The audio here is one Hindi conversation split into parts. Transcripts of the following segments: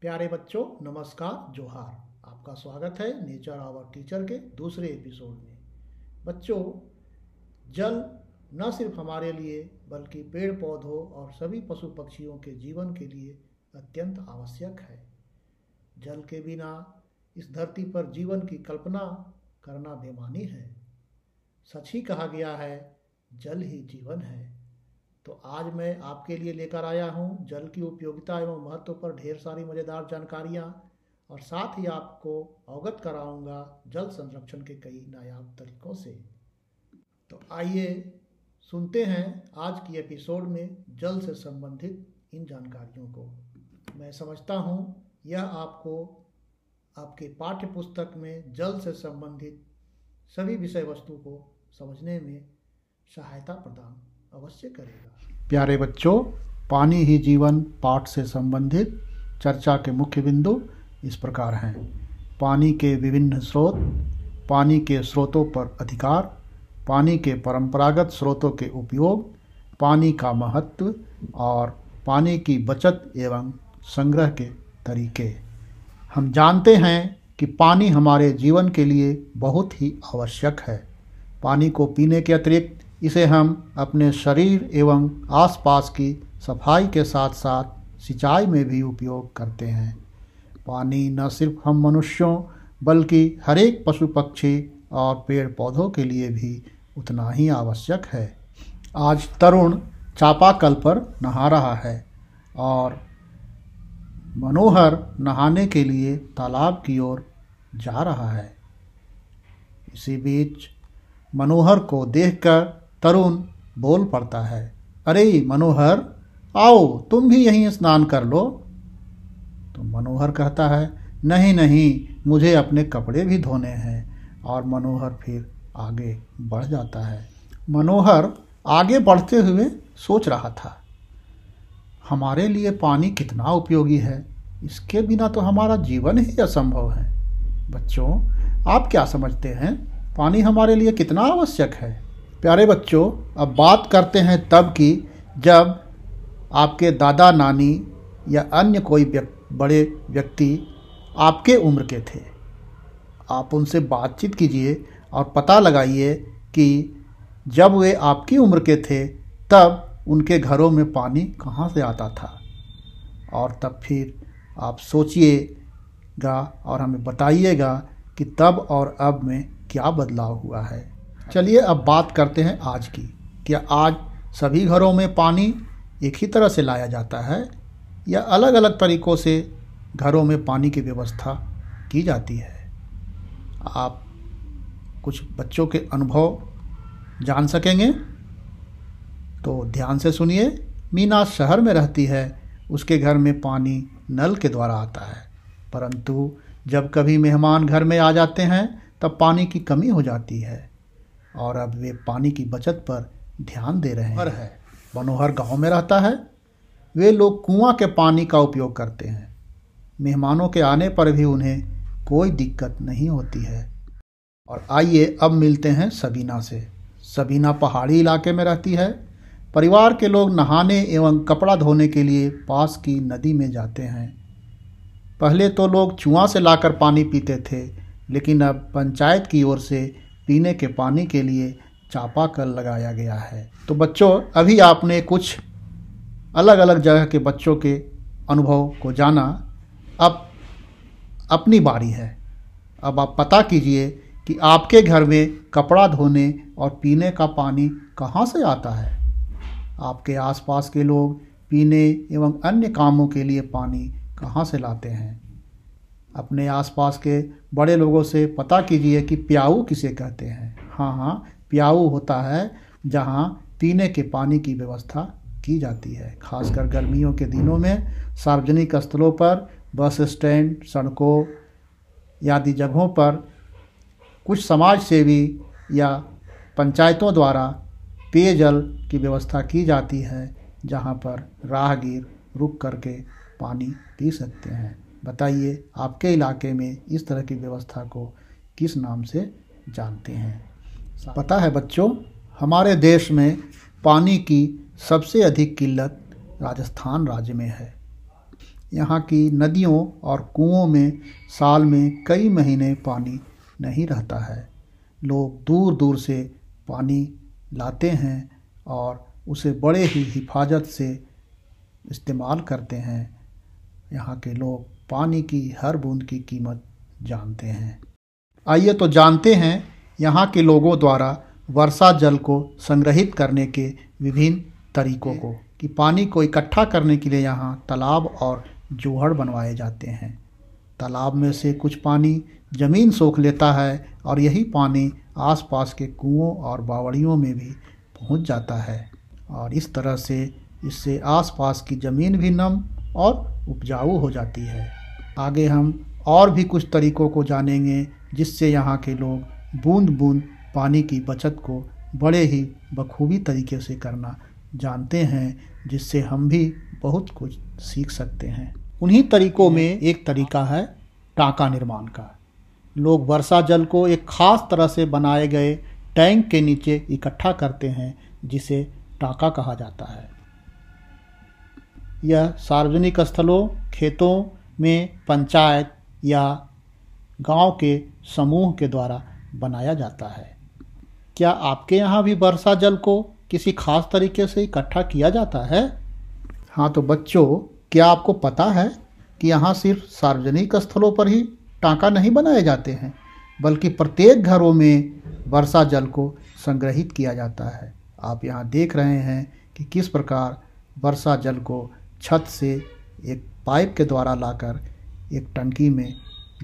प्यारे बच्चों, नमस्कार, जोहार। आपका स्वागत है नेचर आवर टीचर के दूसरे एपिसोड में। बच्चों, जल न सिर्फ़ हमारे लिए, बल्कि पेड़ पौधों और सभी पशु पक्षियों के जीवन के लिए अत्यंत आवश्यक है। जल के बिना इस धरती पर जीवन की कल्पना करना बेमानी है। सच ही कहा गया है, जल ही जीवन है। तो आज मैं आपके लिए लेकर आया हूँ जल की उपयोगिता एवं महत्व पर ढेर सारी मज़ेदार जानकारियाँ और साथ ही आपको अवगत कराऊँगा जल संरक्षण के कई नायाब तरीकों से। तो आइए सुनते हैं आज की एपिसोड में जल से संबंधित इन जानकारियों को। मैं समझता हूँ यह आपको आपके पाठ्य पुस्तक में जल से संबंधित सभी विषय वस्तु को समझने में सहायता प्रदान अवश्य करेगा। प्यारे बच्चों, पानी ही जीवन पाठ से संबंधित चर्चा के मुख्य बिंदु इस प्रकार हैं। पानी के विभिन्न स्रोत, पानी के स्रोतों पर अधिकार, पानी के परंपरागत स्रोतों के उपयोग, पानी का महत्व और पानी की बचत एवं संग्रह के तरीके। हम जानते हैं कि पानी हमारे जीवन के लिए बहुत ही आवश्यक है। पानी को पीने के अतिरिक्त इसे हम अपने शरीर एवं आसपास की सफ़ाई के साथ साथ सिंचाई में भी उपयोग करते हैं। पानी न सिर्फ़ हम मनुष्यों, बल्कि हर एक पशु पक्षी और पेड़ पौधों के लिए भी उतना ही आवश्यक है। आज तरुण चापाकल पर नहा रहा है और मनोहर नहाने के लिए तालाब की ओर जा रहा है। इसी बीच मनोहर को देखकर तरुण बोल पड़ता है, अरे मनोहर, आओ, तुम भी यहीं स्नान कर लो। तो मनोहर कहता है, नहीं नहीं, मुझे अपने कपड़े भी धोने हैं। और मनोहर फिर आगे बढ़ जाता है। मनोहर आगे बढ़ते हुए सोच रहा था, हमारे लिए पानी कितना उपयोगी है? इसके बिना तो हमारा जीवन ही असंभव है। बच्चों, आप क्या समझते हैं? पानी हमारे लिए कितना आवश्यक है? प्यारे बच्चों अब बात करते हैं तब की जब आपके दादा नानी या अन्य कोई व्यक, बड़े व्यक्ति आपके उम्र के थे। आप उनसे बातचीत कीजिए और पता लगाइए कि जब वे आपकी उम्र के थे तब उनके घरों में पानी कहाँ से आता था। और तब फिर आप सोचिएगा और हमें बताइएगा कि तब और अब में क्या बदलाव हुआ है। चलिए अब बात करते हैं आज की क्या आज सभी घरों में पानी एक ही तरह से लाया जाता है या अलग अलग तरीक़ों से घरों में पानी की व्यवस्था की जाती है? आप कुछ बच्चों के अनुभव जान सकेंगे? तो ध्यान से सुनिए, मीना शहर में रहती है, उसके घर में पानी नल के द्वारा आता है। परंतु जब कभी मेहमान घर में आ जाते हैं, तब पानी की कमी हो जाती है। और अब वे पानी की बचत पर ध्यान दे रहे हैं। है। मनोहर गाँव में रहता है। वे लोग कुआँ के पानी का उपयोग करते हैं। मेहमानों के आने पर भी उन्हें कोई दिक्कत नहीं होती है। और आइए अब मिलते हैं सबीना से। सबीना पहाड़ी इलाके में रहती है। परिवार के लोग नहाने एवं कपड़ा धोने के लिए पास की नदी में जाते हैं। पहले तो लोग चुआ से लाकर पानी पीते थे लेकिन अब पंचायत की ओर से पीने के पानी के लिए चापा चापाकल लगाया गया है। तो बच्चों, अभी आपने कुछ अलग अलग जगह के बच्चों के अनुभव को जाना। अब अपनी बारी है। अब आप पता कीजिए कि आपके घर में कपड़ा धोने और पीने का पानी कहाँ से आता है। आपके आसपास के लोग पीने एवं अन्य कामों के लिए पानी कहाँ से लाते हैं? अपने आसपास के बड़े लोगों से पता कीजिए कि प्याऊ किसे कहते हैं। हाँ हाँ प्याऊ होता है जहाँ पीने के पानी की व्यवस्था की जाती है। खासकर गर्मियों के दिनों में सार्वजनिक स्थलों पर बस स्टैंड, सड़कों आदि जगहों पर कुछ समाज सेवी या पंचायतों द्वारा पेयजल की व्यवस्था की जाती है, जहाँ पर राहगीर रुक करके पानी पी सकते हैं। बताइए, आपके इलाके में इस तरह की व्यवस्था को किस नाम से जानते हैं? पता है बच्चों, हमारे देश में पानी की सबसे अधिक किल्लत राजस्थान राज्य में है। यहाँ की नदियों और कुओं में साल में कई महीने पानी नहीं रहता है। लोग दूर दूर से पानी लाते हैं और उसे बड़े ही हिफाजत से इस्तेमाल करते हैं। यहाँ के लोग पानी की, हर बूंद की कीमत जानते हैं। आइए तो जानते हैं, यहाँ के लोगों द्वारा वर्षा जल को संग्रहित करने के विभिन्न तरीकों को, कि पानी को इकट्ठा करने के लिए यहाँ तालाब और जोहड़ बनवाए जाते हैं। तालाब में से कुछ पानी ज़मीन सोख लेता है और यही पानी आसपास के कुओं और बावड़ियों में भी पहुँच जाता है। और इस तरह से इससे आसपास की ज़मीन भी नम और उपजाऊ हो जाती है। आगे हम और भी कुछ तरीकों को जानेंगे, जिससे यहाँ के लोग बूंद बूंद पानी की बचत को बड़े ही बखूबी तरीके से करना जानते हैं, जिससे हम भी बहुत कुछ सीख सकते हैं। उन्हीं तरीकों में एक तरीका है टाँका निर्माण का। लोग वर्षा जल को एक खास तरह से बनाए गए टैंक के नीचे इकट्ठा करते हैं, जिसे टाँका कहा जाता है। यह सार्वजनिक स्थलों, खेतों में पंचायत या गाँव के समूह के द्वारा बनाया जाता है। क्या आपके यहाँ भी वर्षा जल को किसी खास तरीके से इकट्ठा किया जाता है? हाँ तो बच्चों, क्या आपको पता है कि यहाँ सिर्फ़ सार्वजनिक स्थलों पर ही टाँका नहीं बनाए जाते हैं, बल्कि प्रत्येक घरों में वर्षा जल को संग्रहित किया जाता है? आप यहाँ देख रहे हैं कि किस प्रकार वर्षा जल को छत से एक पाइप के द्वारा लाकर एक टंकी में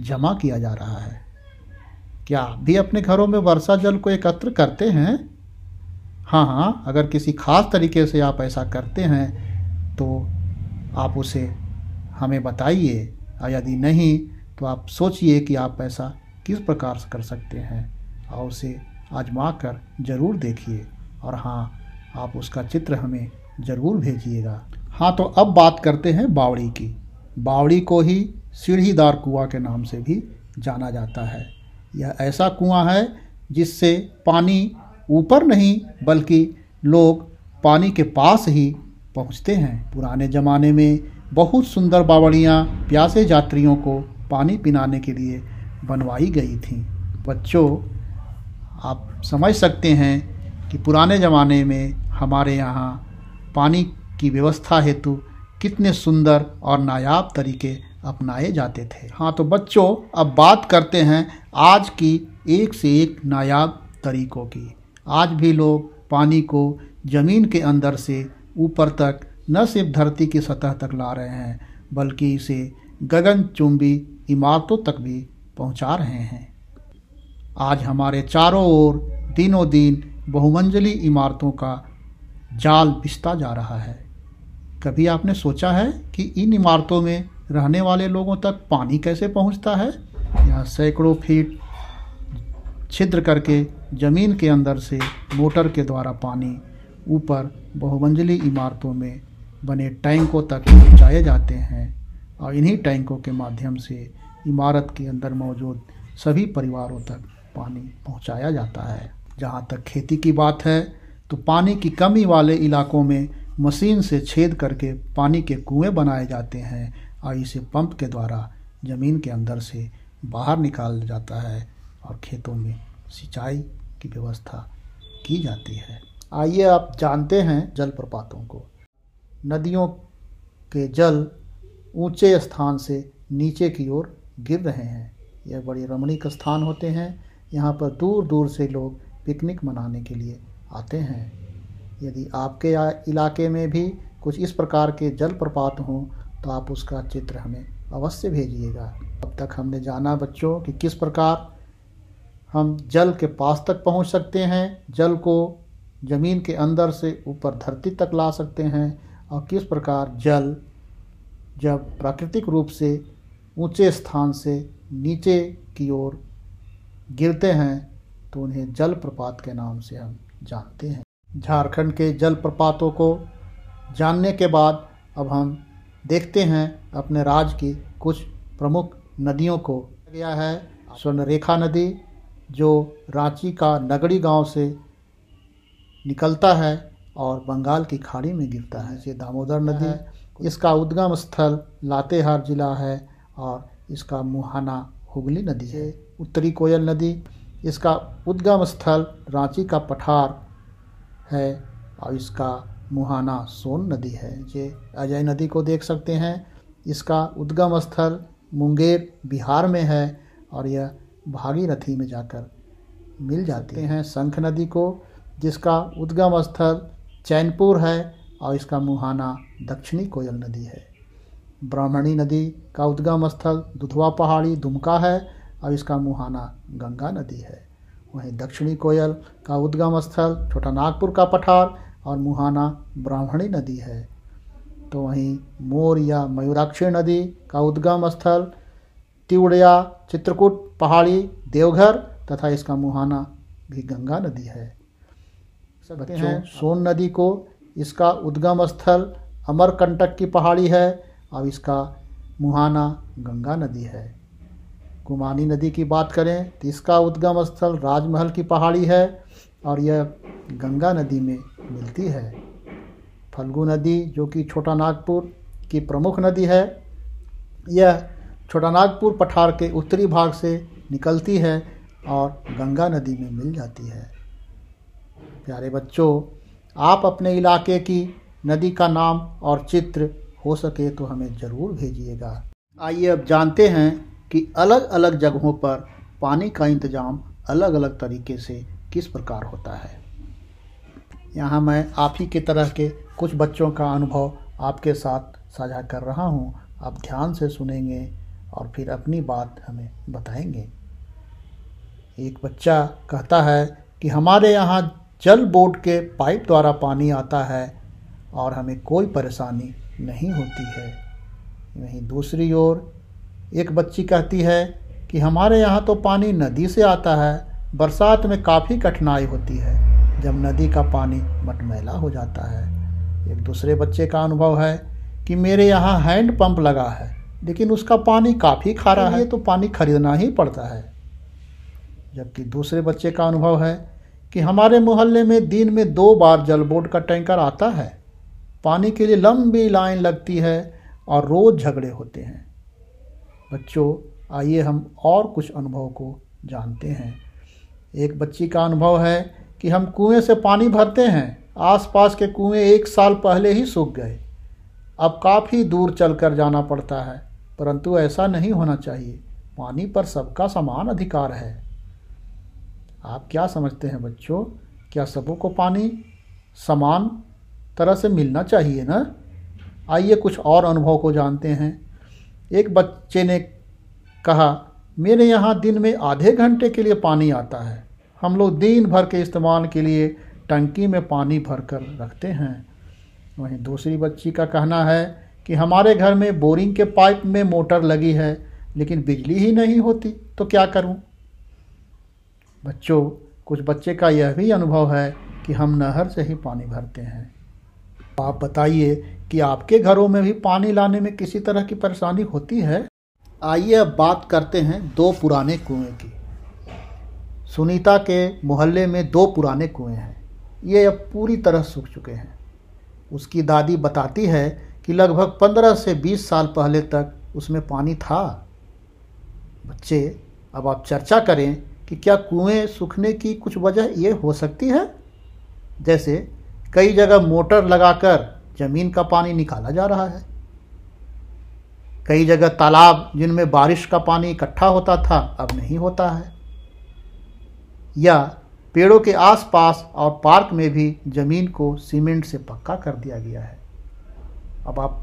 जमा किया जा रहा है। क्या आप भी अपने घरों में वर्षा जल को एकत्र करते हैं? हाँ हाँ अगर किसी खास तरीके से आप ऐसा करते हैं तो आप उसे हमें बताइए। और यदि नहीं तो आप सोचिए कि आप ऐसा किस प्रकार से कर सकते हैं। और उसे आजमा कर ज़रूर देखिए। और हाँ आप उसका चित्र हमें ज़रूर भेजिएगा। हाँ तो अब बात करते हैं बावड़ी की। बावड़ी को ही सीढ़ीदार कुआँ के नाम से भी जाना जाता है। यह ऐसा कुआँ है जिससे पानी ऊपर नहीं, बल्कि लोग पानी के पास ही पहुँचते हैं। पुराने ज़माने में बहुत सुंदर बावड़ियाँ प्यासे यात्रियों को पानी पिलाने के लिए बनवाई गई थीं। बच्चों, आप समझ सकते हैं कि पुराने ज़माने में हमारे यहाँ पानी की व्यवस्था हेतु कितने सुंदर और नायाब तरीके अपनाए जाते थे। हाँ तो बच्चों, अब बात करते हैं आज की एक से एक नायाब तरीकों की। आज भी लोग पानी को ज़मीन के अंदर से ऊपर तक न सिर्फ़ धरती की सतह तक ला रहे हैं, बल्कि इसे गगनचुंबी इमारतों तक भी पहुँचा रहे हैं। आज हमारे चारों ओर दिनों दिन बहुमंजिली इमारतों का जाल बिछता जा रहा है। कभी आपने सोचा है कि इन इमारतों में रहने वाले लोगों तक पानी कैसे पहुँचता है? यहाँ सैकड़ों फीट छिद्र करके ज़मीन के अंदर से मोटर के द्वारा पानी ऊपर बहुमंजिली इमारतों में बने टैंकों तक पहुँचाए जाते हैं और इन्हीं टैंकों के माध्यम से इमारत के अंदर मौजूद सभी परिवारों तक पानी पहुँचाया जाता है। जहाँ तक खेती की बात है तो पानी की कमी वाले इलाकों में मशीन से छेद करके पानी के कुएँ बनाए जाते हैं। और इसे पंप के द्वारा ज़मीन के अंदर से बाहर निकाल जाता है और खेतों में सिंचाई की व्यवस्था की जाती है। आइए आप जानते हैं जलप्रपातों को। नदियों के जल ऊँचे स्थान से नीचे की ओर गिर रहे हैं। यह बड़े रमणीक स्थान होते हैं। यहाँ पर दूर दूर से लोग पिकनिक मनाने के लिए आते हैं। यदि आपके इलाके में भी कुछ इस प्रकार के जलप्रपात हों तो आप उसका चित्र हमें अवश्य भेजिएगा। अब तक हमने जाना बच्चों कि किस प्रकार हम जल के पास तक पहुँच सकते हैं, जल को ज़मीन के अंदर से ऊपर धरती तक ला सकते हैं और किस प्रकार जल जब प्राकृतिक रूप से ऊँचे स्थान से नीचे की ओर गिरते हैं तो उन्हें जल प्रपात के नाम से हम जानते हैं। झारखंड के जल प्रपातों को जानने के बाद अब हम देखते हैं अपने राज्य की कुछ प्रमुख नदियों को। गया है स्वर्णरेखा नदी जो रांची का नगड़ी गाँव से निकलता है और बंगाल की खाड़ी में गिरता है। ये दामोदर नदी इसका उद्गम स्थल लातेहार जिला है और इसका मुहाना हुगली नदी है। उत्तरी कोयल नदी इसका उद्गम स्थल रांची का पठार है और इसका मुहाना सोन नदी है। ये अजय नदी को देख सकते हैं। इसका उद्गम स्थल मुंगेर बिहार में है और यह भागीरथी में जाकर मिल जाते हैं। शंख नदी को जिसका उद्गम स्थल चैनपुर है और इसका मुहाना दक्षिणी कोयल नदी है। ब्राह्मणी नदी का उद्गम स्थल दुधवा पहाड़ी दुमका है और इसका मुहाना गंगा नदी है। वहीं दक्षिणी कोयल का उद्गम स्थल छोटा नागपुर का पठार और मुहाना ब्राह्मणी नदी है। तो वहीं मोर या मयूराक्षी नदी का उद्गम स्थल तिवड़िया चित्रकूट पहाड़ी देवघर तथा इसका मुहाना भी गंगा नदी है। सकते हैं। सोन नदी को इसका उद्गम स्थल अमरकंटक की पहाड़ी है और इसका मुहाना गंगा नदी है। कुमानी नदी की बात करें तो इसका उद्गम स्थल राजमहल की पहाड़ी है और यह गंगा नदी में मिलती है। फल्गु नदी, जो कि छोटा नागपुर की प्रमुख नदी है, यह छोटा नागपुर पठार के उत्तरी भाग से निकलती है और गंगा नदी में मिल जाती है। प्यारे बच्चों, आप अपने इलाके की नदी का नाम और चित्र हो सके तो हमें ज़रूर भेजिएगा। आइए अब जानते हैं कि अलग अलग जगहों पर पानी का इंतज़ाम अलग अलग तरीके से किस प्रकार होता है। यहाँ मैं आप ही की तरह के कुछ बच्चों का अनुभव आपके साथ साझा कर रहा हूँ। आप ध्यान से सुनेंगे और फिर अपनी बात हमें बताएँगे। एक बच्चा कहता है कि हमारे यहाँ जल बोर्ड के पाइप द्वारा पानी आता है और हमें कोई परेशानी नहीं होती है। वहीं दूसरी ओर एक बच्ची कहती है कि हमारे यहाँ तो पानी नदी से आता है बरसात में काफ़ी कठिनाई होती है। जब नदी का पानी मटमैला हो जाता है। एक दूसरे बच्चे का अनुभव है कि मेरे यहाँ हैंड पंप लगा है लेकिन उसका पानी काफ़ी खारा है। तो पानी खरीदना ही पड़ता है। जबकि दूसरे बच्चे का अनुभव है कि हमारे मोहल्ले में दिन में दो बार जल बोर्ड का टैंकर आता है। पानी के लिए लंबी लाइन लगती है और रोज़ झगड़े होते हैं। बच्चों, आइए हम और कुछ अनुभव को जानते हैं। एक बच्ची का अनुभव है कि हम कुएँ से पानी भरते हैं। आसपास के कुएँ एक साल पहले ही सूख गए। अब काफ़ी दूर चलकर जाना पड़ता है, परंतु ऐसा नहीं होना चाहिए। पानी पर सबका समान अधिकार है। आप क्या समझते हैं बच्चों? क्या सबों को पानी समान तरह से मिलना चाहिए ना? आइए कुछ और अनुभव को जानते हैं। एक बच्चे ने कहा, मेरे यहाँ दिन में आधे घंटे के लिए पानी आता है। हम लोग दिन भर के इस्तेमाल के लिए टंकी में पानी भर कर रखते हैं। वहीं दूसरी बच्ची का कहना है कि, हमारे घर में बोरिंग के पाइप में मोटर लगी है, लेकिन बिजली ही नहीं होती तो क्या करूँ? बच्चों, कुछ बच्चे का यह भी अनुभव है कि हम नहर से ही पानी भरते हैं। आप बताइए कि आपके घरों में भी पानी लाने में किसी तरह की परेशानी होती है? आइए अब बात करते हैं दो पुराने कुएँ की। सुनीता के मोहल्ले में दो पुराने कुएँ हैं। ये अब पूरी तरह सूख चुके हैं। उसकी दादी बताती है कि लगभग पंद्रह से बीस साल पहले तक उसमें पानी था। बच्चे, अब आप चर्चा करें कि क्या कुएँ सूखने की कुछ वजह ये हो सकती है? जैसे कई जगह मोटर लगाकर ज़मीन का पानी निकाला जा रहा है। कई जगह तालाब जिनमें बारिश का पानी इकट्ठा होता था, अब नहीं होता है। या पेड़ों के आसपास और पार्क में भी ज़मीन को सीमेंट से पक्का कर दिया गया है। अब आप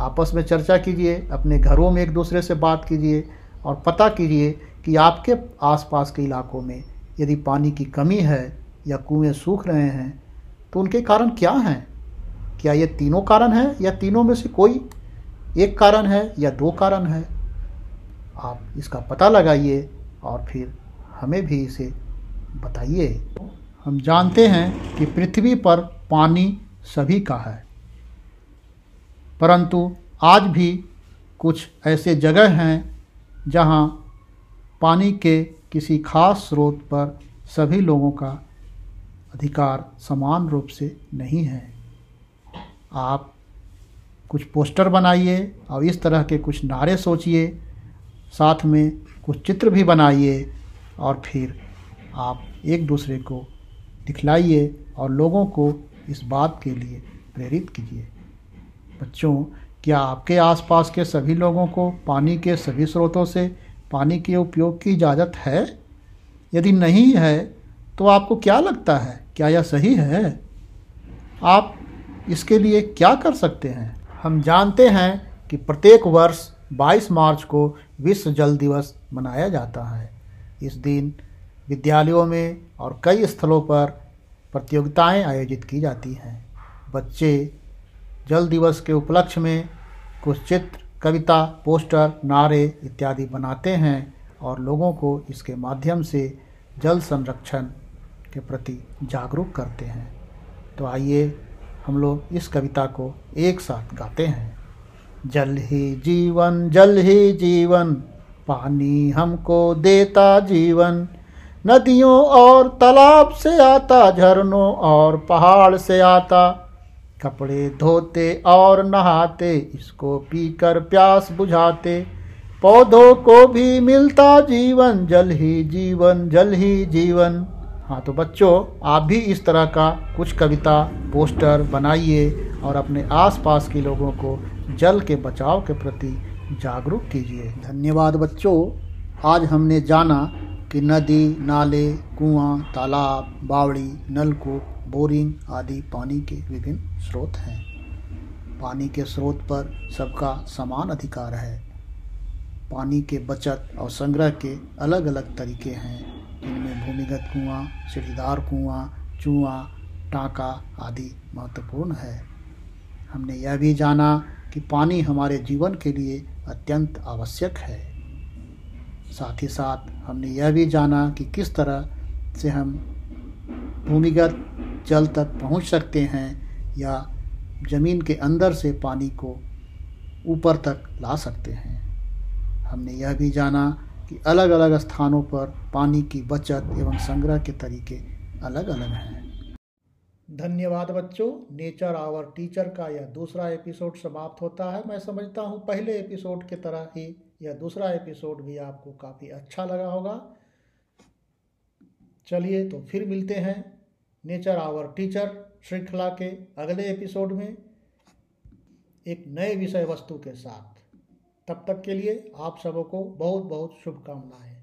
आपस में चर्चा कीजिए, अपने घरों में एक दूसरे से बात कीजिए और पता कीजिए कि आपके आसपास के इलाकों में यदि पानी की कमी है या कुएँ सूख रहे हैं तो उनके कारण क्या हैं? क्या ये तीनों कारण हैं या तीनों में से कोई एक कारण है या दो कारण है? आप इसका पता लगाइए और फिर हमें भी इसे बताइए। हम जानते हैं कि पृथ्वी पर पानी सभी का है। परंतु आज भी कुछ ऐसे जगह हैं जहाँ पानी के किसी खास स्रोत पर सभी लोगों का अधिकार समान रूप से नहीं है। आप कुछ पोस्टर बनाइए और इस तरह के कुछ नारे सोचिए, साथ में कुछ चित्र भी बनाइए और फिर आप एक दूसरे को दिखलाइए और लोगों को इस बात के लिए प्रेरित कीजिए। बच्चों, क्या आपके आसपास के सभी लोगों को पानी के सभी स्रोतों से पानी के उपयोग की इजाज़त है? यदि नहीं है तो आपको क्या लगता है? क्या यह सही है? आप इसके लिए क्या कर सकते हैं? हम जानते हैं कि प्रत्येक वर्ष 22 मार्च को विश्व जल दिवस मनाया जाता है। इस दिन विद्यालयों में और कई स्थलों पर प्रतियोगिताएँ आयोजित की जाती हैं। बच्चे जल दिवस के उपलक्ष्य में कुछ चित्र, कविता, पोस्टर, नारे इत्यादि बनाते हैं और लोगों को इसके माध्यम से जल संरक्षण के प्रति जागरूक करते हैं। तो आइए हम लोग इस कविता को एक साथ गाते हैं। जल ही जीवन, जल ही जीवन, पानी हमको देता जीवन। नदियों और तालाब से आता, झरनों और पहाड़ से आता। कपड़े धोते और नहाते, इसको पीकर प्यास बुझाते। पौधों को भी मिलता जीवन, जल ही जीवन, जल ही जीवन। हाँ तो बच्चों, आप भी इस तरह का कुछ कविता, पोस्टर बनाइए और अपने आसपास के लोगों को जल के बचाव के प्रति जागरूक कीजिए। धन्यवाद बच्चों। आज हमने जाना कि नदी, नाले, कुआँ, तालाब, बावड़ी, नलकूप, बोरिंग आदि पानी के विभिन्न स्रोत हैं। पानी के स्रोत पर सबका समान अधिकार है। पानी के बचत और संग्रह के अलग अलग तरीके हैं। जिनमें भूमिगत कुआँ, सीढ़ीदार कुआँ चूआ टाँका आदि महत्वपूर्ण है। हमने यह भी जाना कि पानी हमारे जीवन के लिए अत्यंत आवश्यक है। साथ ही साथ हमने यह भी जाना कि किस तरह से हम भूमिगत जल तक पहुँच सकते हैं या ज़मीन के अंदर से पानी को ऊपर तक ला सकते हैं। हमने यह भी जाना कि अलग अलग स्थानों पर पानी की बचत एवं संग्रह के तरीके अलग अलग हैं। धन्यवाद बच्चों। नेचर आवर टीचर का यह दूसरा एपिसोड समाप्त होता है। मैं समझता हूँ पहले एपिसोड की तरह ही यह दूसरा एपिसोड भी आपको काफ़ी अच्छा लगा होगा। चलिए तो फिर मिलते हैं नेचर आवर टीचर श्रृंखला के अगले एपिसोड में एक नए विषय वस्तु के साथ। तब तक के लिए आप सबों को बहुत बहुत शुभकामनाएँ।